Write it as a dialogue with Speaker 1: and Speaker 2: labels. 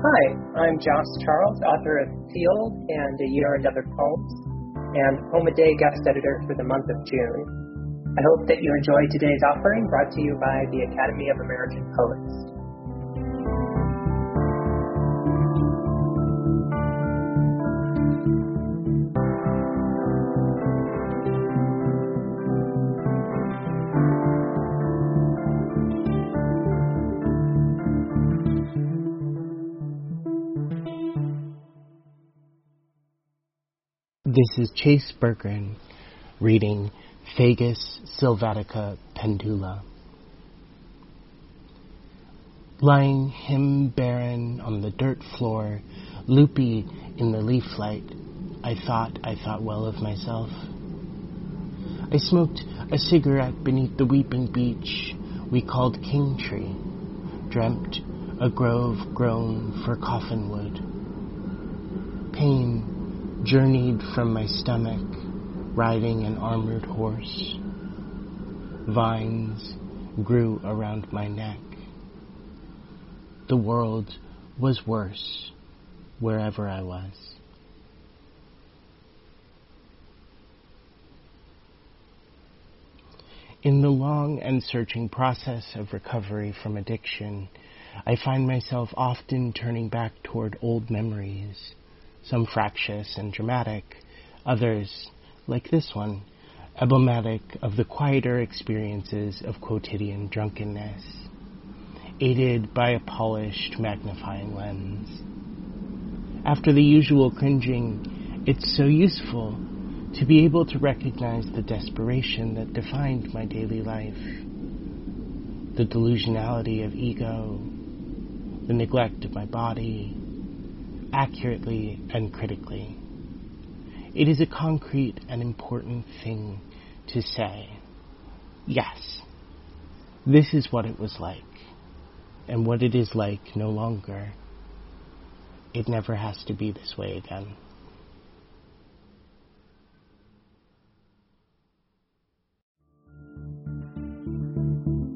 Speaker 1: Hi, I'm Jos Charles, author of feeld and A Year and Other Poems, and Poem a Day guest editor for the month of June. I hope that you enjoy today's offering brought to you by the Academy of American Poets.
Speaker 2: This is Chase Berggren reading Fagus sylvatica pendula. Lying hymn barren on the dirt floor, loopy in the leaf light, I thought I thought well of myself. I smoked a cigarette beneath the weeping beech we called King Tree, dreamt a grove grown for coffin wood. Pain journeyed from my stomach, riding an armored horse. Vines grew around my neck. The world was worse wherever I was. In the long and searching process of recovery from addiction, I find myself often turning back toward old memories some fractious and dramatic, others, like this one, emblematic of the quieter experiences of quotidian drunkenness, aided by a polished magnifying lens. After the usual cringing, it's so useful to be able to recognize the desperation that defined my daily life, the delusionality of ego, the neglect of my body, accurately and critically. It is a concrete and important thing to say. Yes, this is what it was like, and what it is like no longer. It never has to be this way again.